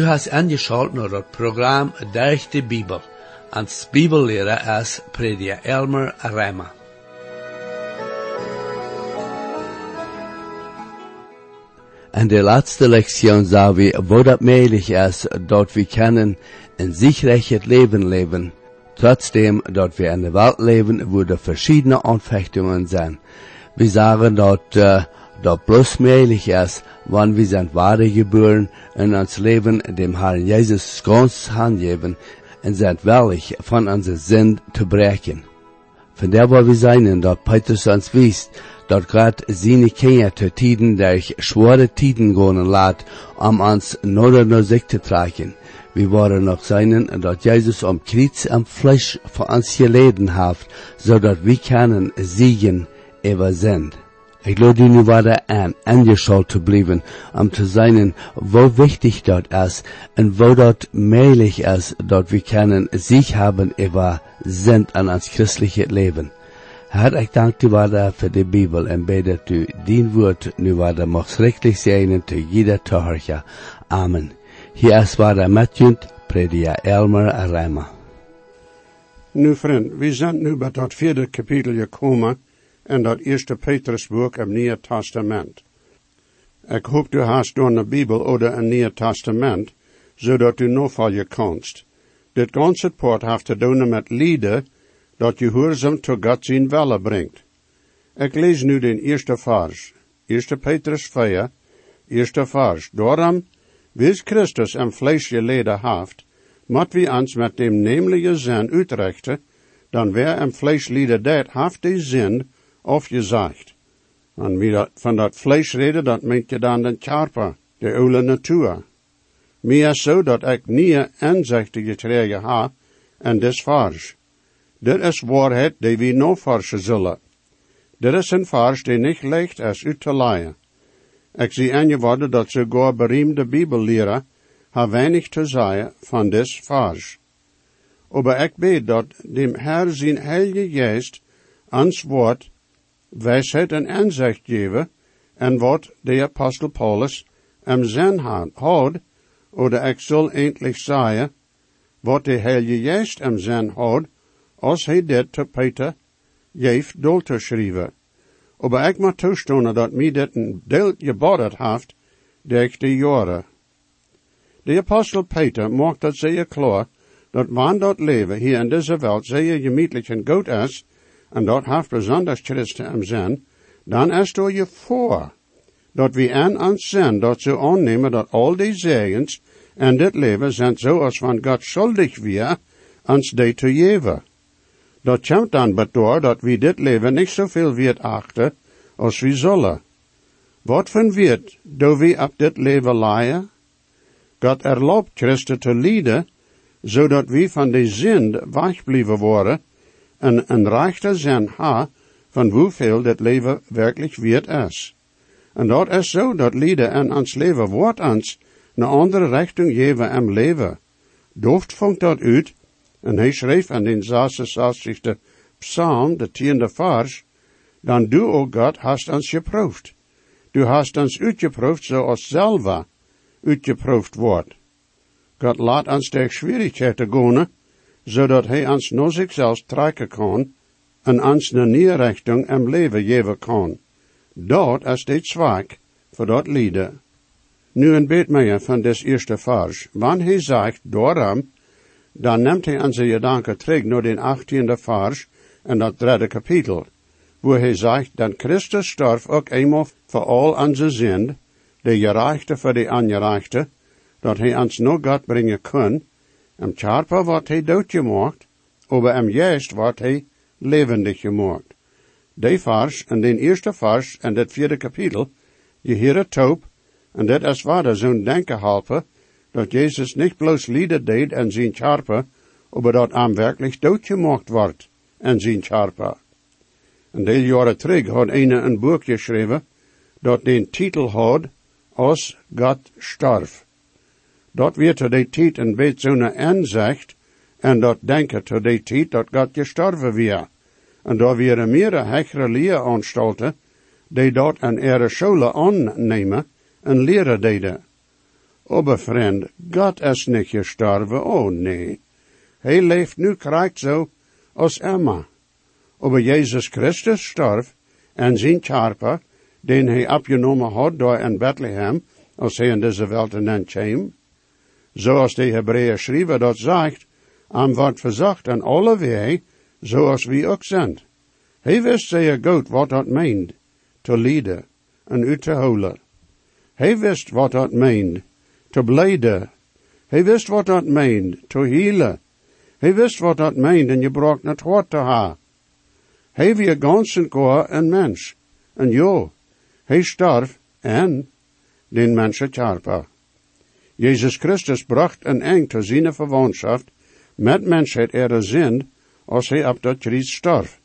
Du hast angeschaut naar het programma Durch de Bibel. Als Bibellehrer is prediker Elmer Rema. In der letzten Lektion sah wir, wo das möglich ist, dort wir können ein sicheres Leben leben, trotzdem dort wir in der Welt leben, wo verschiedene Anfechtungen sind. Wir sagen dort, äh, dort bloß möglich ist, wann wir sind wahre geboren und uns Leben dem Herrn Jesus ganz hingeben und sind willig von unserer Sinn zu brechen. Von der, wo wir sein, dort Petrus uns wies, dort grad seine Kinder zu Tiden durch schwere Tiden gehen lässt, um uns nur sich zu tragen. Wir waren noch seinen, dort Jesus am Kreuz am Fleisch für uns geleden hat, so dass wir können siegen über sind. Ich nu war er an, angeschaut zu bleiben, um zu sein, wo wichtig dort ist und wo dort möglich ist, dort wir können sich haben über sind an uns christliche Leben. Herr, ich danke dir weiter für die Bibel und bete, du dein Wort nu weiter machst richtig sein zu jeder Torhörcher. Amen. Hier ist weiter Matthew, Prediger Elmer Reimer. Nu vriend, we zijn nu bij dat vierde kapitel gekomen in dat eerste Petrusboek im Nieuwe Testament. Ik hoop du hast door de Bibel oder een Nieuwe Testament, zodat du nog val je kanst. Dit ganze poort heeft te doen met lieden, dat je hoorzaam tot God zijn welle brengt. Ik lees nu den eerste vers, eerste Petrus 4, eerste vers. Daarom, wis Christus en vlees geleden heeft, moet we ons met dem nemelijke zin uitrichten, dan wer en vlees lieden deed, heeft die zin of je zegt. En wie dat, van dat vlees reden, dat meent je dan den karper, de oude natuur. Meer is zo dat ik nie inzichten gekregen ha, en des vers. Dit is waarheid die we nog versen zullen. Dit is een vers die niet ligt is uit te leien. Ik zie aan je worden dat sogar beroemde bibelleraar ha weinig te zeggen van des vers. Aber ik bid dat dem Herr zijn heilige geest ans woord wijsheid en inzicht geven en wat de apostel Paulus am zin had, oder ik zal eindelijk zeggen, wat de heilige geest am zin had, als hij dit te Peter geeft dol te schrijven. Aber ik moet toestaan dat mij dit een deel geboden heeft, durch de jaren. De apostel Peter maakt dat zeer klaar, dat wanneer dat leven hier in deze wereld zeer gemütlich en goed is, en dat heeft besonders Christen am zin, dan is door je voor, dat we aan ons zin dat zo aannemen dat al die zegens en dit leven zijn zoals van God schuldig weer, ons die te geven. Dat komt dan bedoor dat we dit leven niet zoveel wird achten, als we zullen. Wat van wird, do we op dit leven leien? God erlaubt Christen te lijden, zodat we van de zin wegblijven worden, en een rechte zin ha van hoeveel dit leven werkelijk waard is. En dat is zo dat lieden en ons leven wordt ons een andere richting geven en leven. Dooft vangt dat uit, en hij schreef in den 66 psalm, de tiende vers, dan du, o God, hast ons geproefd. Du hast ons uitgeproefd zoals zelva uitgeproefd wordt. God laat ons de schwierigheden gaan, zodat hij ons naar zichzelf trekken kan en ons nieuwe richting en leven geven kan. Dat is dit zwak voor dat lieden. Nu een beetje van des eerste vers. Wanneer hij zegt, daarom, dan neemt hij onze gedanken terug naar den achttiende vers en dat derde kapitel, wo hij zegt, dan Christus stierf ook eenmaal voor al onze zin, de gerechte voor de ongerechte, dat hij ons nog God brengen kan, Am Charpa wordt hij dood gemaakt, aber am juist wordt hij levendig gemaakt. Die vers en den eerste vers en dat vierde kapitel, je het taub, en dat is waar zo'n denken helpen, dat Jezus niet bloos lieden deed en zijn charpa, aber dat am werkelijk dood gemaakt wordt en zijn charpa. En deel jaren terug had een een boek geschreven, dat den titel had, als God starf. Dat weer te die tijd een beetje zo'n inzicht, en dat denken te die tijd dat God gestorven weer. En daar weer meerdere hechere leeranstalten, die dat een ere schole aannemen en leren deden. Aber vriend, God is niet gestorven, oh nee. Hij leeft nu krijgt zo als Emma. Aber Jezus Christus starf en zijn charpa, den hij opgenomen had door in Bethlehem, als hij in deze wereld kwam. Zoals de Hebreeën schrijven dat zegt, am wordt verzocht en alle wij, zoals we ook zijn. Hij wist zeer goed wat dat meent, te lieden en uit te holen. Hij wist wat dat meent, te blijden. Hij wist wat dat meent, te healen. Hij wist wat dat meent en je bracht het woord te ha. Hij wie ganzen koor een mens. En jo, hij starf en den mensen charpa. Jezus Christus bracht een eng te zijn verwantschap met mensheid er zin als hij op dat kruis starf.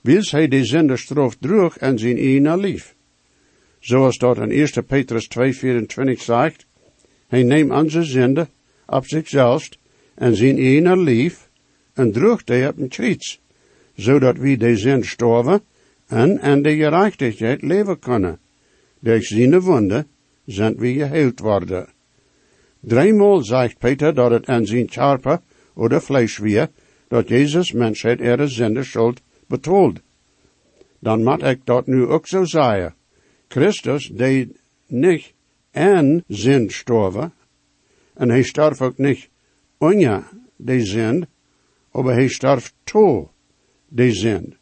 Wils hij de zinde stroof droeg en zijn ene lief. Zoals dat in 1 Petrus 2,24 zegt, hij neemt onze zinde op zichzelf en zijn ene lief en droeg die op een kruis, zodat we de zin storven en en de gerechtigheid leven kunnen. Door zijn wonde zijn we geheeld worden. Driemaal zegt Peter dat het aan zijn charpe oder vlees weer, dat Jezus mensheid er zinde schuld betoeld. Dan moet ik dat nu ook zo zeggen. Christus deed niet en zin storven, en hij starf ook niet onja de zin, maar hij starf to de zin.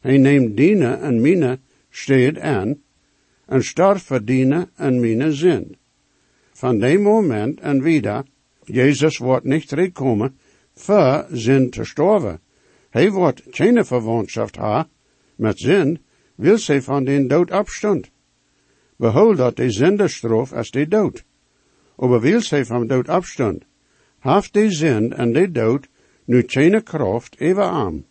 Hij neemt diene en mine steed aan, en starf voor diene en mine zin. Van die moment en wieder, Jezus wordt niet terugkomen, voor zin te storven. Hij wordt geen verwantschap ha, met zin, wil zij van den dood afstand. Behold dat de zenderstroof als de dood. Aber wil zij van dood afstand, haft de zin en de dood nu geen kracht even aan.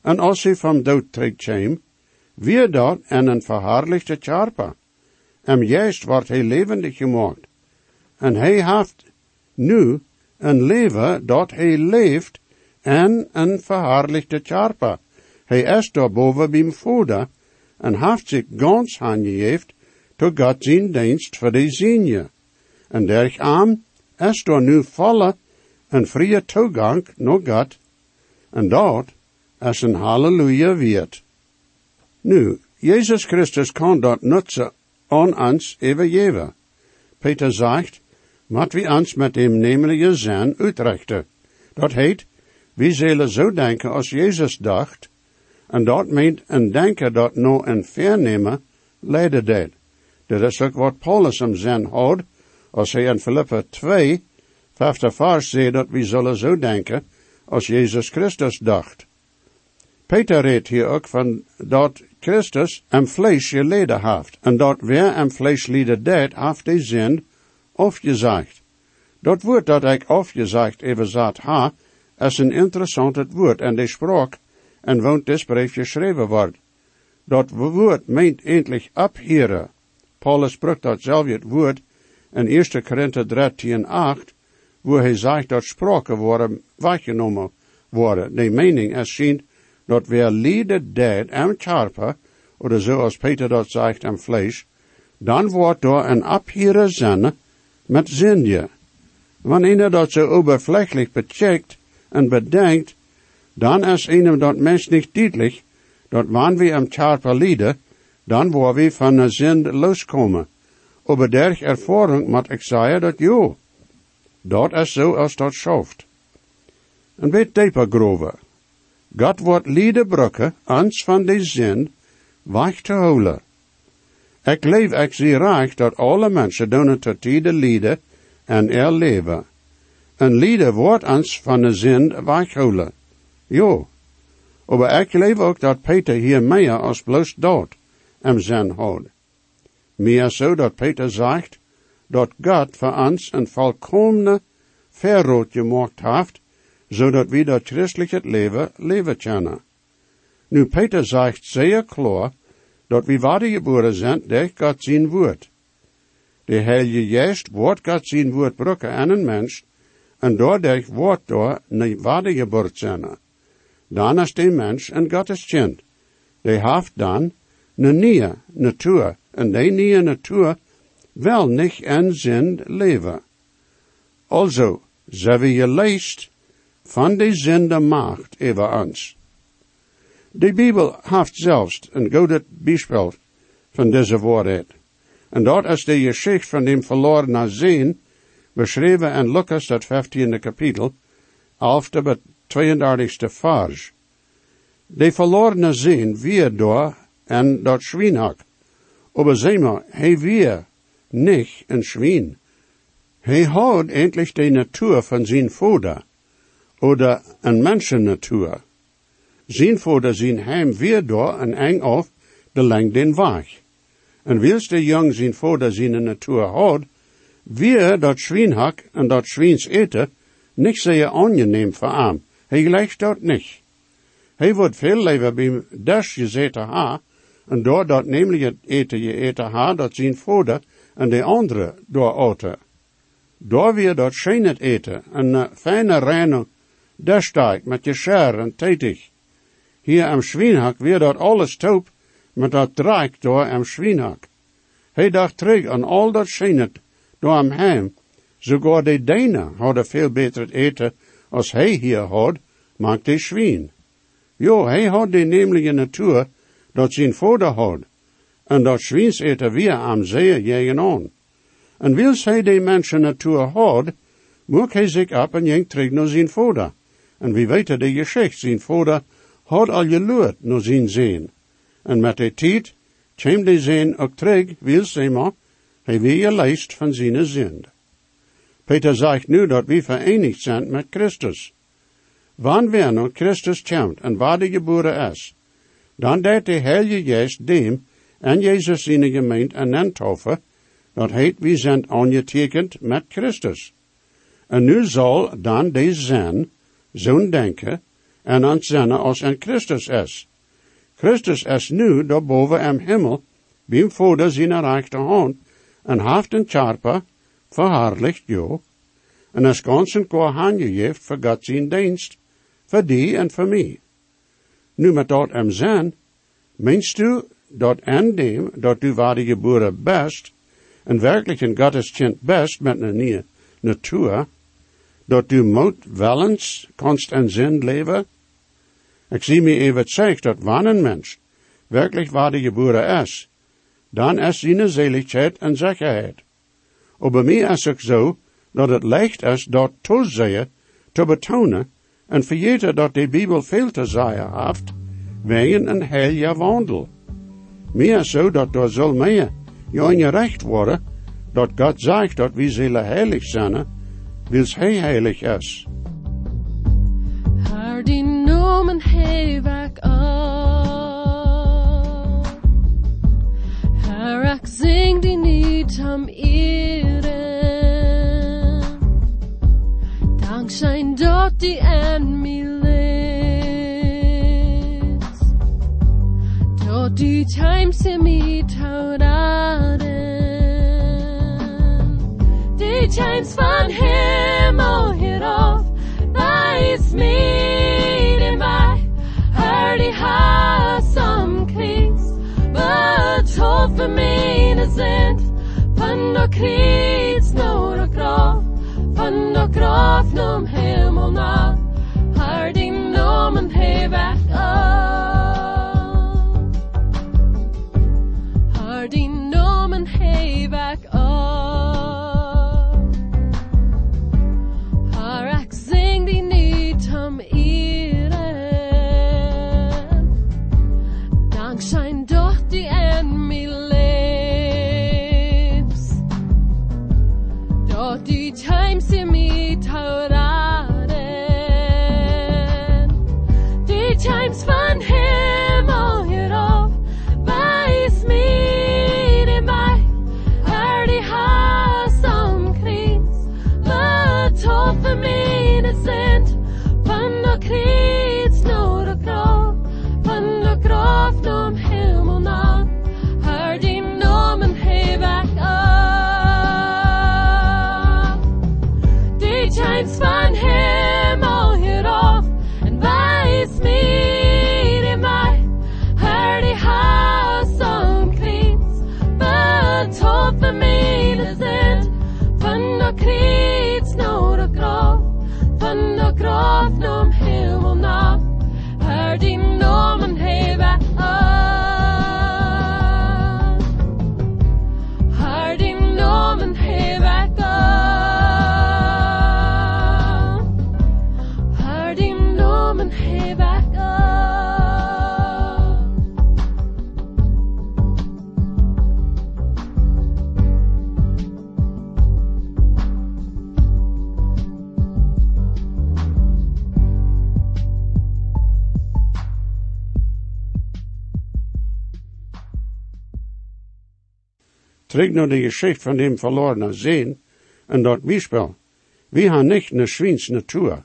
En als zij van dood terugkwam, wie dat en een verhaarlichte charpa. En juist wordt hij levendig gemaakt. En hij heeft nu een leven dat hij leeft en een verhaarlichte charpa. Hij is daarboven beim Vader en heeft zich gans aangegeven tot God zijn dienst voor de zienje. En derg aan is er nu volle en vrije toegang naar God. En dat is een halleluja weer. Nu, Jezus Christus kan dat nutzen aan ons even Peter zegt, wat we ons met hem nemelijke zijn uitrichten. Dat heet, wie zullen zo denken als Jezus dacht, en dat meent een denker dat nou een vernemen leiden deed. Dat is ook wat Paulus hem zijn houdt, als hij in Filippa 2, vijfde vers zei dat we zullen zo denken als Jezus Christus dacht. Peter redt hier ook van dat Christus een vlees geleden heeft, en dat wer een vlees lieden deed, heeft de zin afgezegd. Dat woord dat ik afgezegd even ha, is een interessant woord en de spraak en woont dit brief geschreven wordt. Dat woord meent eindelijk abheren. Paulus spreekt dat zelf het woord in 1 Korinther 13, 8, wo hij zegt dat spraken worden weggenomen worden. De mening is schijnt dat wer lieden deed am charper, oder zoals Peter dat zegt am vlees, dan wordt door een abheren zenne met zinje. Wanneer dat zo oberflächlich becheckt en bedenkt, dan is einem dat mens niet duidelijk, dat wanneer we am charper lieden, dan waar we van de zin loskomen. Over derg ervaring moet ik zeggen dat jo, dat is zo als dat schoft. Een beetje dieper grover. God wordt liederbrukken, ans van de zin, weg te houden. Ik leef ik zie recht dat alle mensen doen tot tijden lieden en er leven. Een lieder wordt ons van de zin weghouden. Jo. Maar ik leef ook dat Peter hier meer als bloos dood en zin houdt. Meer zo dat Peter zegt dat God voor ons een volkomene verrood gemaakt heeft zodat we dat christelijk leven leven kunnen. Nu, Peter zegt zeer klaar dat we geboren zijn door God zijn woord. De Heilige Geest wordt God zijn woord brukken aan een mens, en doordat wordt door niet geboren zijn. Dan is de mens een Gottes kind. Die heeft dan een nieuwe natuur, en die nieuwe natuur wel niet en zind leven. Also, ze we je leest van de zinde macht over ons. De Bibel heeft zelfs een goed bijspel van deze woorden. En dat is de geschichte van dem verlorene zin, beschreven in Lucas, dat 15e kapitel, 11 tot 32e vers. De verlorene zin weer door en dat schwienak. Aber zeg maar, hij weer nicht een schwien. Hij houdt endlich de natuur van zijn vader, oder een Zijn vader zijn hem weer door en eng af de lang den weg. En wils de jong zijn vader zijn natuur houdt, weer dat schwienhak en dat schwiens eten, niet zeer angenehm voor hem. Hij leicht dat niet. Hij wordt veel liever bij des gezeten ha, en door dat namelijk het eten je eten ha, dat zijn vader en de andere door eten. Door weer dat scheen het eten, een fijne reine desteig met je scher en tätig. Hier am Schwienhak weer dat alles taub met dat draak door am Schwienhak. Hij dacht terug aan al dat scheenet door am heim. Sogar de Denen hadden veel beter eten als hij hier had, maakt de Schwien. Jo, hij had de nemelijke natuur dat zijn vader had. En dat Schwiens eten weer am zeer jegen aan. En wils hij de mensen natuur had, moet hij zich op en jengt terug naar zijn vader. En wie weet de geschichte, zijn vader had al geluid naar zijn zin. En met de tijd kwam de zin ook terug, wil ze maar, hij weer lijst van zijn zind. Peter zegt nu dat we verenigd zijn met Christus. Wanneer naar Christus komt en waar de geboren is, dan deed de Heilige Geest dem en Jezus zijn gemeente en entoffer, dat heet wie zijn aangetekend met Christus. En nu zal dan deze zijn, zo'n denken, en ontzinnen als in Christus is. Christus is nu boven im Himmel, beim Vader zijn rechte hand, en heeft een charpa, verhaarlicht jo, en is ganzen kwa handgegeven voor God zijn dienst, voor die en voor mij. Nu met dat im zijn, meinst du dat en dem, dat du waar die geboren best, en werkelijk een Gottes kind best met een nieuwe natuur, dat du moet wellens konst en zin leven? Ik zie me zegt dat wanneer een mens werkelijk waar de geboren is, dan is zijn zeligheid en zekerheid. bij mij is het zo dat het leicht is dat toezeer te betonen en vergeten dat de Bijbel veel te zeggen heeft, wegen een heilige wandel. Meer zo dat door zal meer je je recht worden, dat God zegt dat we zullen heilig zijn, wils hij heilig is. Haar die noemen hevak al. Haar ak zing die niet am ieren. Dankzij dat die en mi lees. Dat die time se mi tauraren. Die times van hemel Krits nord och graf. Van och graf nom himmelna. Hör Trägt nur die Geschichte von dem verlorenen Sehen und dort Beispiel. Wir haben nicht eine Schwiens Natur.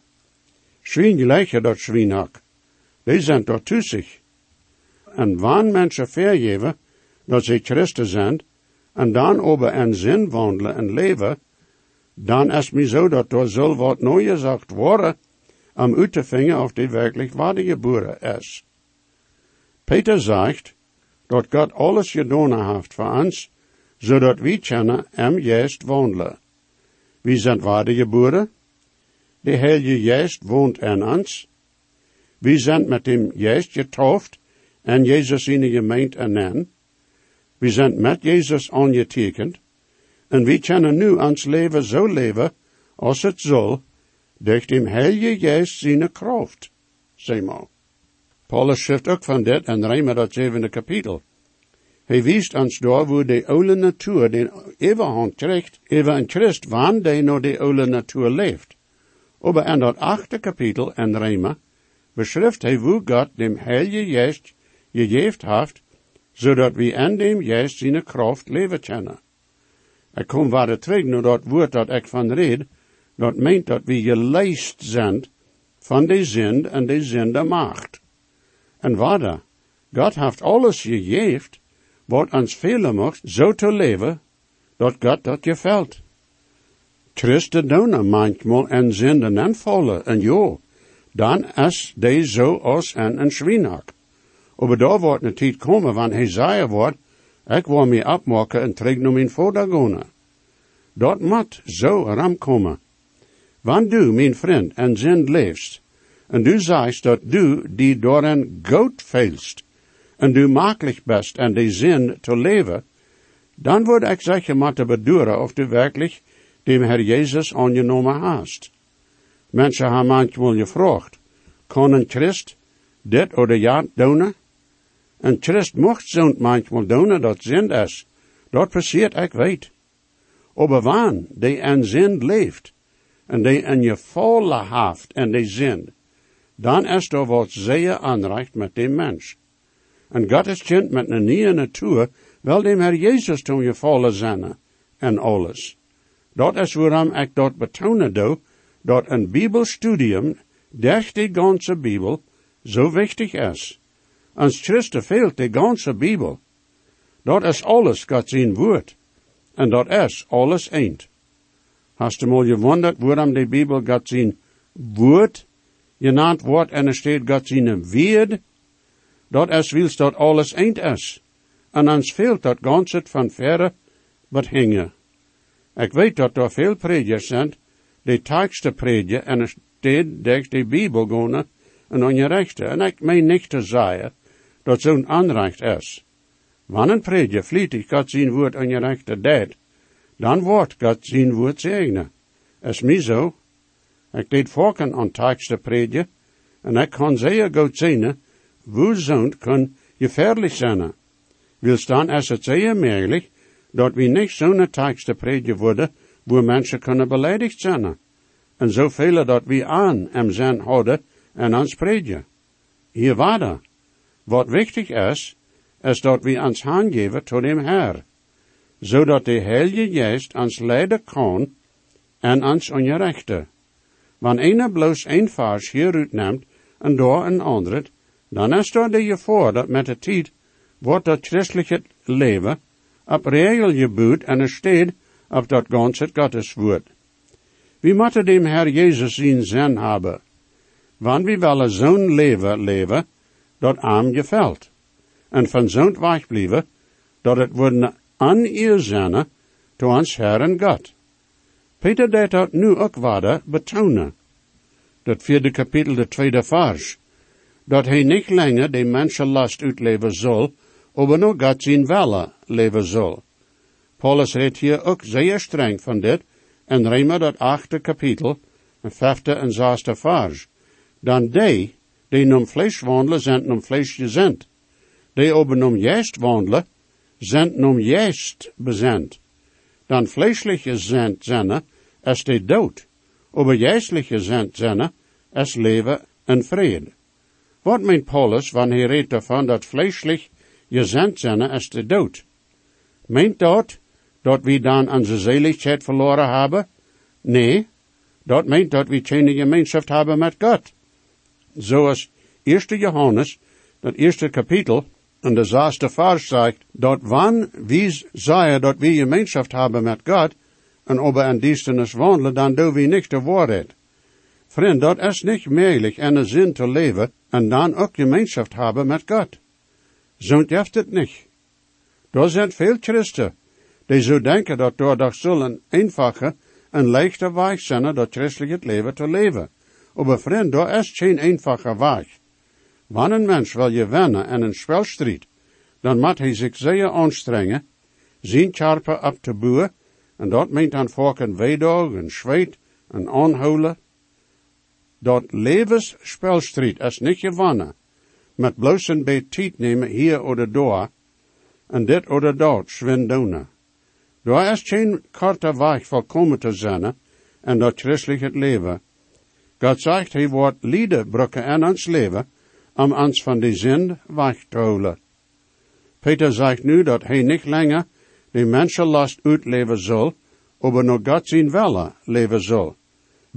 Schwien gleiche dort Schwien hack. Die sind dort tussig. En wann Menschen vergeven dat ze Christen zijn, en dan over een zin wandelen en leven, dan is mij zo dat er zal wat neu gezegd worden, om uit te vinden of die werkelijk waardige boeren is. Peter zegt, dat God alles gedaan heeft voor ons, zodat wij kunnen hem juist wandelen. Wie zijn waardige boeren? De Heilige Geest woont in ons. Wie zijn met hem juist getauft en Jezus in de gemeente ernennen. We zijn met Jezus aangetekend en we kunnen nu ons leven zo leven als het zal, door dem Heilige Geest zijn kracht. Zeg maar. Paulus schrijft ook van dit en Rijmer dat zevende kapitel. Hij wijst ons daar wo de oude natuur den overhand krijgt, even een Christ wanneer die nog de oude natuur leeft. Aber in dat achte kapitel in Rijmer beschrijft hij hoe God dem Heilige Geest gegeven heeft, zodat we in dem Geest zijn kracht leven kunnen. Ik kom weer terug naar dat woord dat ik van red, dat meent dat we geleist zijn van de zin en de zinde macht. En waarder, God heeft alles gegeven, wat ons velen mocht, zo te leven, dat God dat gefällt. Christen doen manchmal en zinden en vallen, en jo, dan is de zo als en een schwienak. Aber da wordt een tijd komen, wanneer hij zei wordt, ik wil me opmaken en terug naar mijn voordagonen. Dat moet zo ram komen. Wanneer du, mijn vriend, en zin leefst, en du zeist dat du die door een goud feilst, en du makkelijk best en die zin te leven, dan word ik zeggen moeten beduren of du werkelijk dem Herr Jezus aangenomen hast. Mensen hebben manchmal gevraagd, kan een Christ dit of dat doen? Een Christ mocht zo'n manchmal doen dat zin is. Dat passiert, ik weet. Aber wann die en zin leeft, en die in je volle haft en die zin, dan is er wat zeer aanreicht met dem mens. En God is kind met een nieuwe natuur, wel dem Herr Jezus je volle zinnen en alles. Dat is waarom ik dat betonen doe, dat een bibelstudium, durch die ganze Bibel, zo wichtig is. Ans Christen fehlt de ganze Bibel. Dat is alles Gott zijn woord. En dat is alles eend. Hast du mal gewundert, waarom de Bibel Gott zijn woord genannt wordt en er steht Gott zijn weerd? Dat is wils dat alles eend is. En ons fehlt dat ganze van verre hingen. Ik weet dat er veel predikers zijn, die teksten prediken en er steht dat de Bibel gaan en aan je rechter. En ik meen niet te zeggen dat zo'n aanrecht is. Wanneer een prediker vlietig God zijn woord aan je rechter deed, dan wordt God zijn woord zegenen. Is mij zo. Ik deed volken aan teksten prediken, en ik kan zeer goed zien, hoe zo'n kan gefährlich zijn. Wil dan is het zeer mogelijk, dat we niet zo'n teksten prediken worden, waar mensen kunnen beledigd zijn. En zoveel dat we aan hem zijn houden en ons prediken. Hier waarde. Wat wichtig is, is dat we ons aangeven tot dem Herr, zodat de Heilige Geest ons leiden kan en ons ongerechte. Wanneer een bloos een vers hieruit neemt en door een ander, dan is er de gevaar dat met de tijd wordt dat christelijke leven op reëel gebuurd en steed op dat ganse Gottes woord. We moeten dem Herr Jezus zien zin hebben. Wanneer we willen zo'n leven leven, dat aan gefällt. En van zo'n weg blijven, dat het worden aan ihr zijn, to ons Herr en God. Peter deed dat nu ook waarde betonen. Dat vierde kapitel, de tweede vers. Dat hij niet langer de mensenlast uitleven zal, maar nog God zijn welle leven zal. Paulus redt hier ook zeer streng van dit, en Rema dat achte kapitel, en vijfde en zesde vers. Dan die, die nom vlees wandelen, zijn nom vlees gezend. Die ober nom juist wandelen, zijn nom juist bezend. Dan vleesliche zend zijn, is de dood. Ober juistliche zend zijn, is leven en vrede. Wat meint Paulus wanneer hij redt ervan dat vleeslich gezend zijn is de dood? Meint dat dat we dan onze zeligheid verloren hebben? Nee, dat meint dat we geen gemeenschap hebben met God. Zoals 1 Johannes, dat eerste kapitel, en de zesde vers zegt, dat wanneer we zeggen dat we gemeenschap hebben met God, en over een dienstenis wandelen, dan doen we niet de waarheid. Vriend, dat is niet mogelijk in een zin te leven en dan ook gemeenschap hebben met God. Zo heeft het niet. Er zijn veel christen die zo denken dat door dat zullen eenvoudige en leichte weg zijn dat christelijk leven te leven. Maar vriend, dat is geen eenvoudige weg. Wanneer een mens wil je wennen in een spelstrijd, dan moet hij zich zeer aanstrengen, zijn charpen op te boeren, en dat meent dan volk een weedag, een zweet, een aanhouden. Dat levensspelstrijd is niet gewonnen, met bloos een beetje tijd nemen hier of daar, en dit of dat zwindonen. Daar is geen korte weg volkomen te zijn, en dat christelijk leven. God zegt, hij wordt lieden brukken in ons leven, om ons van die zin weg te houden. Peter zegt nu dat hij niet langer die mensenlast uitleven zal, maar nog God zijn welle leven zal.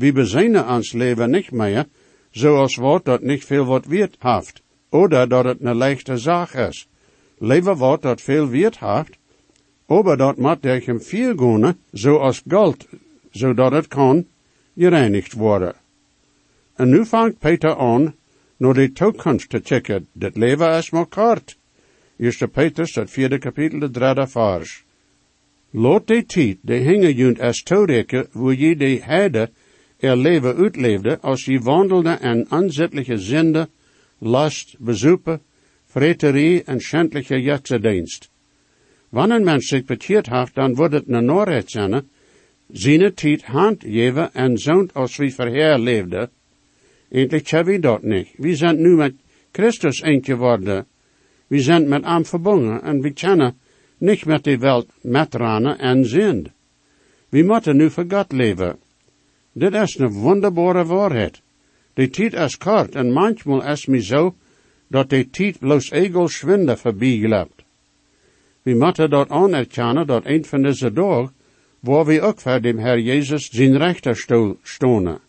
We bezinnen ons leven niet meer, zoals wordt dat niet veel wat weert heeft, oder dat het een leichte zaak is. Leven wordt dat veel weert heeft, aber dat moet durch hem viel gaan, zoals gold, zodat het kan gereinigd worden. En nu vangt Peter aan, naar de toekomst te checken, dat leven is maar kort. Eerste Petrus, dat vierde kapitel, de derde vers. Laat de tijd, de hinge junt as toerekken, wo je de heide er leven uitleefde, als je wandelde in aanzettelijke zinde, last, bezoeken, vreterie en schändliche jetsendienst. Wanneer een mens zich bekeerd heeft, dan wordt het een norheid zijn, tijd hand geven en zo'n als wie verheer leefde. Eindelijk hebben we dat niet. We zijn nu met Christus eentje geworden. We zijn met hem verbonden en we kennen niet met de welt metranen en zind. We moeten nu voor God leven. Dit is een wonderbare waarheid. De tijd is kort en manchmal is me zo dat de tijd bloos egel schwinde voorbij loopt. We moeten dat anerkennen dat een van deze dagen, waar we ook voor dem Herr Jezus zijn rechterstoel stonen.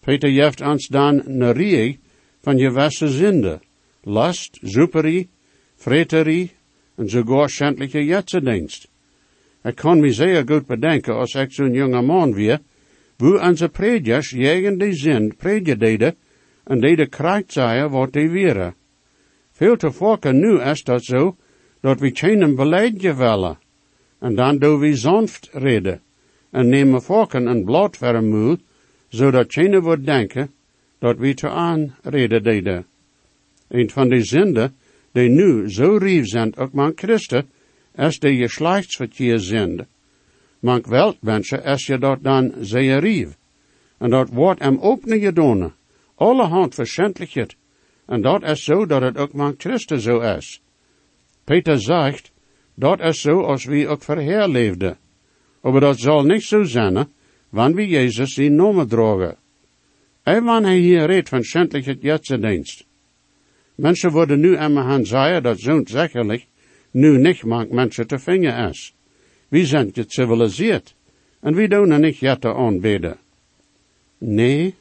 Peter geeft ons dan een rie van gewisse zinde, last, zuperie, vreterie en sogar schändliche jetsendienst. Ik kan me zeer goed bedenken als ik zo'n jonge man weer, wo onze predikers jegen die zin predikeren en die de krijgt zeggen wat die weren. Veel te vaak nu is dat zo, dat we geen beleidje willen. En dan doen we zonft reden. En nemen vakken een blad voor een zodat geen wordt denken dat we te aanreden deden. Een van die zinden die nu zo rief zijn, ook man christen, als de geslachtsverkeer zijn. Man weltmensen, als je dat dan zeer rief. En dat wordt hem openen gedaan. Alle hand verschendelijkheid. En dat is zo dat het ook man christen zo is. Peter zegt, dat is zo als wie ook verheer leefde. Maar dat zal niet zo zijn, wanneer we Jezus in nomen drogen. En wanneer hij hier redt van schändelijkheid jetsendienst. Mensen worden nu aan gaan zeggen dat zo'n zekerlijk nu niet maakt mensen te vingen is. We zijn geciviliseerd en we doen er niet te aanbidden. Nee,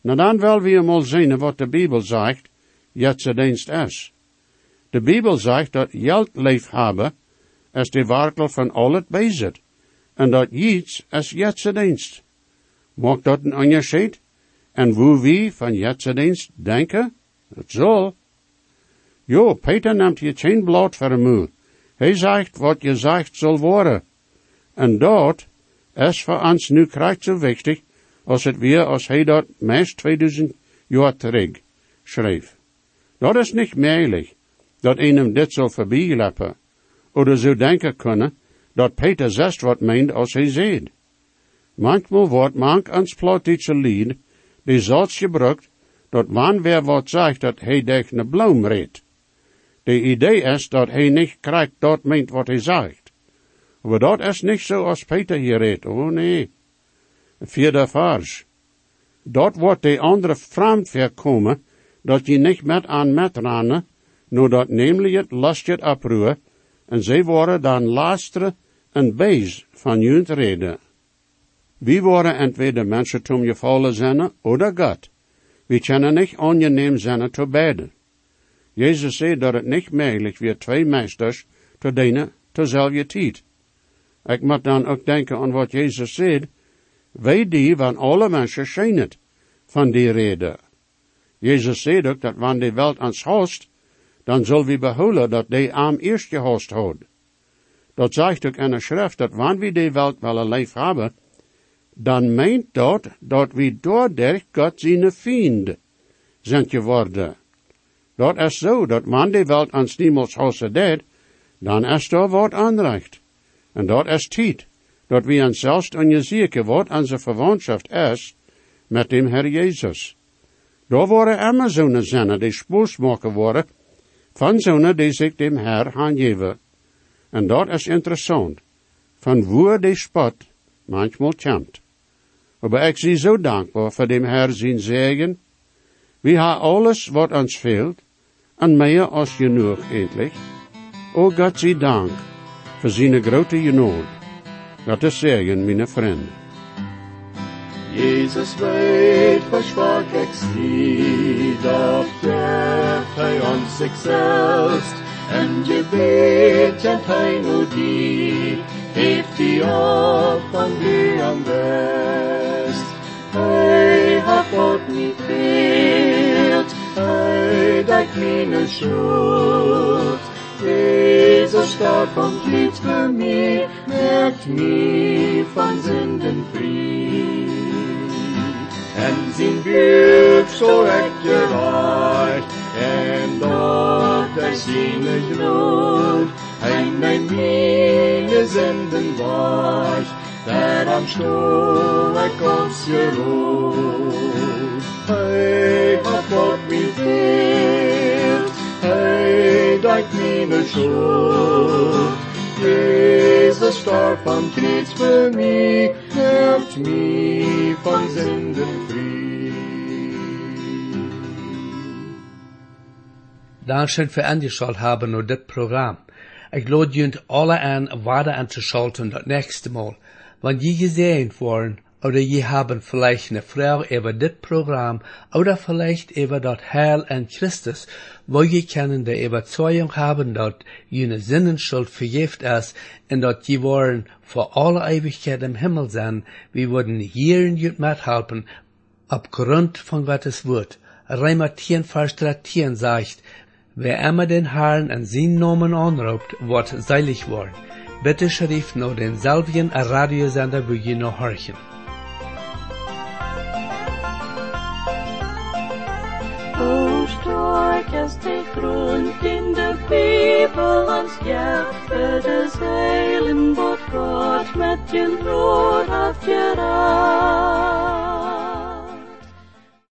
nou dan wel we eenmaal zien wat de Bijbel zegt, dienst is. De Bijbel zegt dat geld leef hebben is de werkel van al het bezit. En dat iets is dienst. Maakt dat een onderscheid? En hoe wie van dienst denken? Het zal. Jo, Peter neemt je geen blad voor een moe. Hij zegt wat je zegt zal worden. En dat is voor ons nu krijgt zo wichtig, als het weer als hij dat meest 2000 jaar terug schreef. Dat is niet meerlijk, dat hem dit zal voorbijlappen, oder zo denken kunnen, dat Peter zegt wat meent als hij zegt. Manchmal wordt mank ans plottische lied, die zoals gebruikt, dat wanneer wat zegt dat hij een bloem redt. De idee is dat hij niet krijgt dat meent wat hij zegt. Maar dat is niet zo als Peter hier redt. Oh nee. Vierde vers. Dat wordt de andere vreemd voorkomen, dat je niet met aan met ranen, no dat namelijk het lastje oproer, en zij worden dan luisteren een bees van junt reden. We worden entweder mensen tom gevallen zijn oder God. We kunnen niet ongeneem zijn te beiden. Jezus zei dat het niet mogelijk weer twee meesters te dienen tezelfde tijd. Ik moet dan ook denken aan wat Jezus zei. Wij die van alle mensen schijnen van die reden. Jezus zei ook dat wanneer de welt ons host, dan zullen we behouden dat die am eerst gehost houdt. Dat zegt ook in de schrift dat wanneer we die welt wel een lijf hebben, dan meent dat dat we doordat God zijn vriend zijn geworden. Dat is zo, dat wanneer die welt ons niemals hosten deed, dan is er wat aanrecht. En dat is tijd, dat we ons zelfs onderzoeken wat onze verwantschap is met dem Herr Jezus. Daar worden immer zonen zinnen die spoes maken worden van zonen die zich dem Herr aangeven. En dat is interessant, van waar die spot manchmal komt. Maar ik zie zo dankbaar voor dem Herr zijn zegen. We hebben alles wat ons fehlt, en meer als genoeg eindelijk. O God zij dank voor zijn grote genoeg. Dat is zeggen, mijn vrienden. Jesus weet versprach ik doch geeft hij ons zichzelf. En je weet en hij nu die, heeft die op van die aan best. Hij hat God niet veelt, dekt mijn schuld. Jezus starb und litt für mich, merkt mich von Sünden. En zijn buik zo echt gereicht, en dort er seine Glut, en mijn meine Sünden weicht, der am er kommt's geruht. Hey, hat Gott fehlt, hey, dein meine Schuld. Jesus starb am Kreuz für mich, helft mich von Sünden frei. Dankeschön für angeschaut haben und dit Programm. Ich lade junt alle an, weiter anzuschalten das nächste Mal. Wenn je gesehen worden, oder je haben vielleicht eine Frau über dit Programm, oder vielleicht über das Heil an Christus, wo je können der Überzeugung haben, dass jene Sinnenschuld vergift ist, und dass je wollen vor alle Ewigkeit im Himmel sein, wir würden hier in jut mithelfen, aufgrund von Gottes Wort. Reimer 10, Vers 13 sagt, wer immer den Herrn an seinen Namen anruft, wird seilig worden. Bitte schrift nur den selben Radiosender, wo je noch horchen. kerstdijk groent in de pepelans. Jeppe de zeilen bood God met je brood af je raam.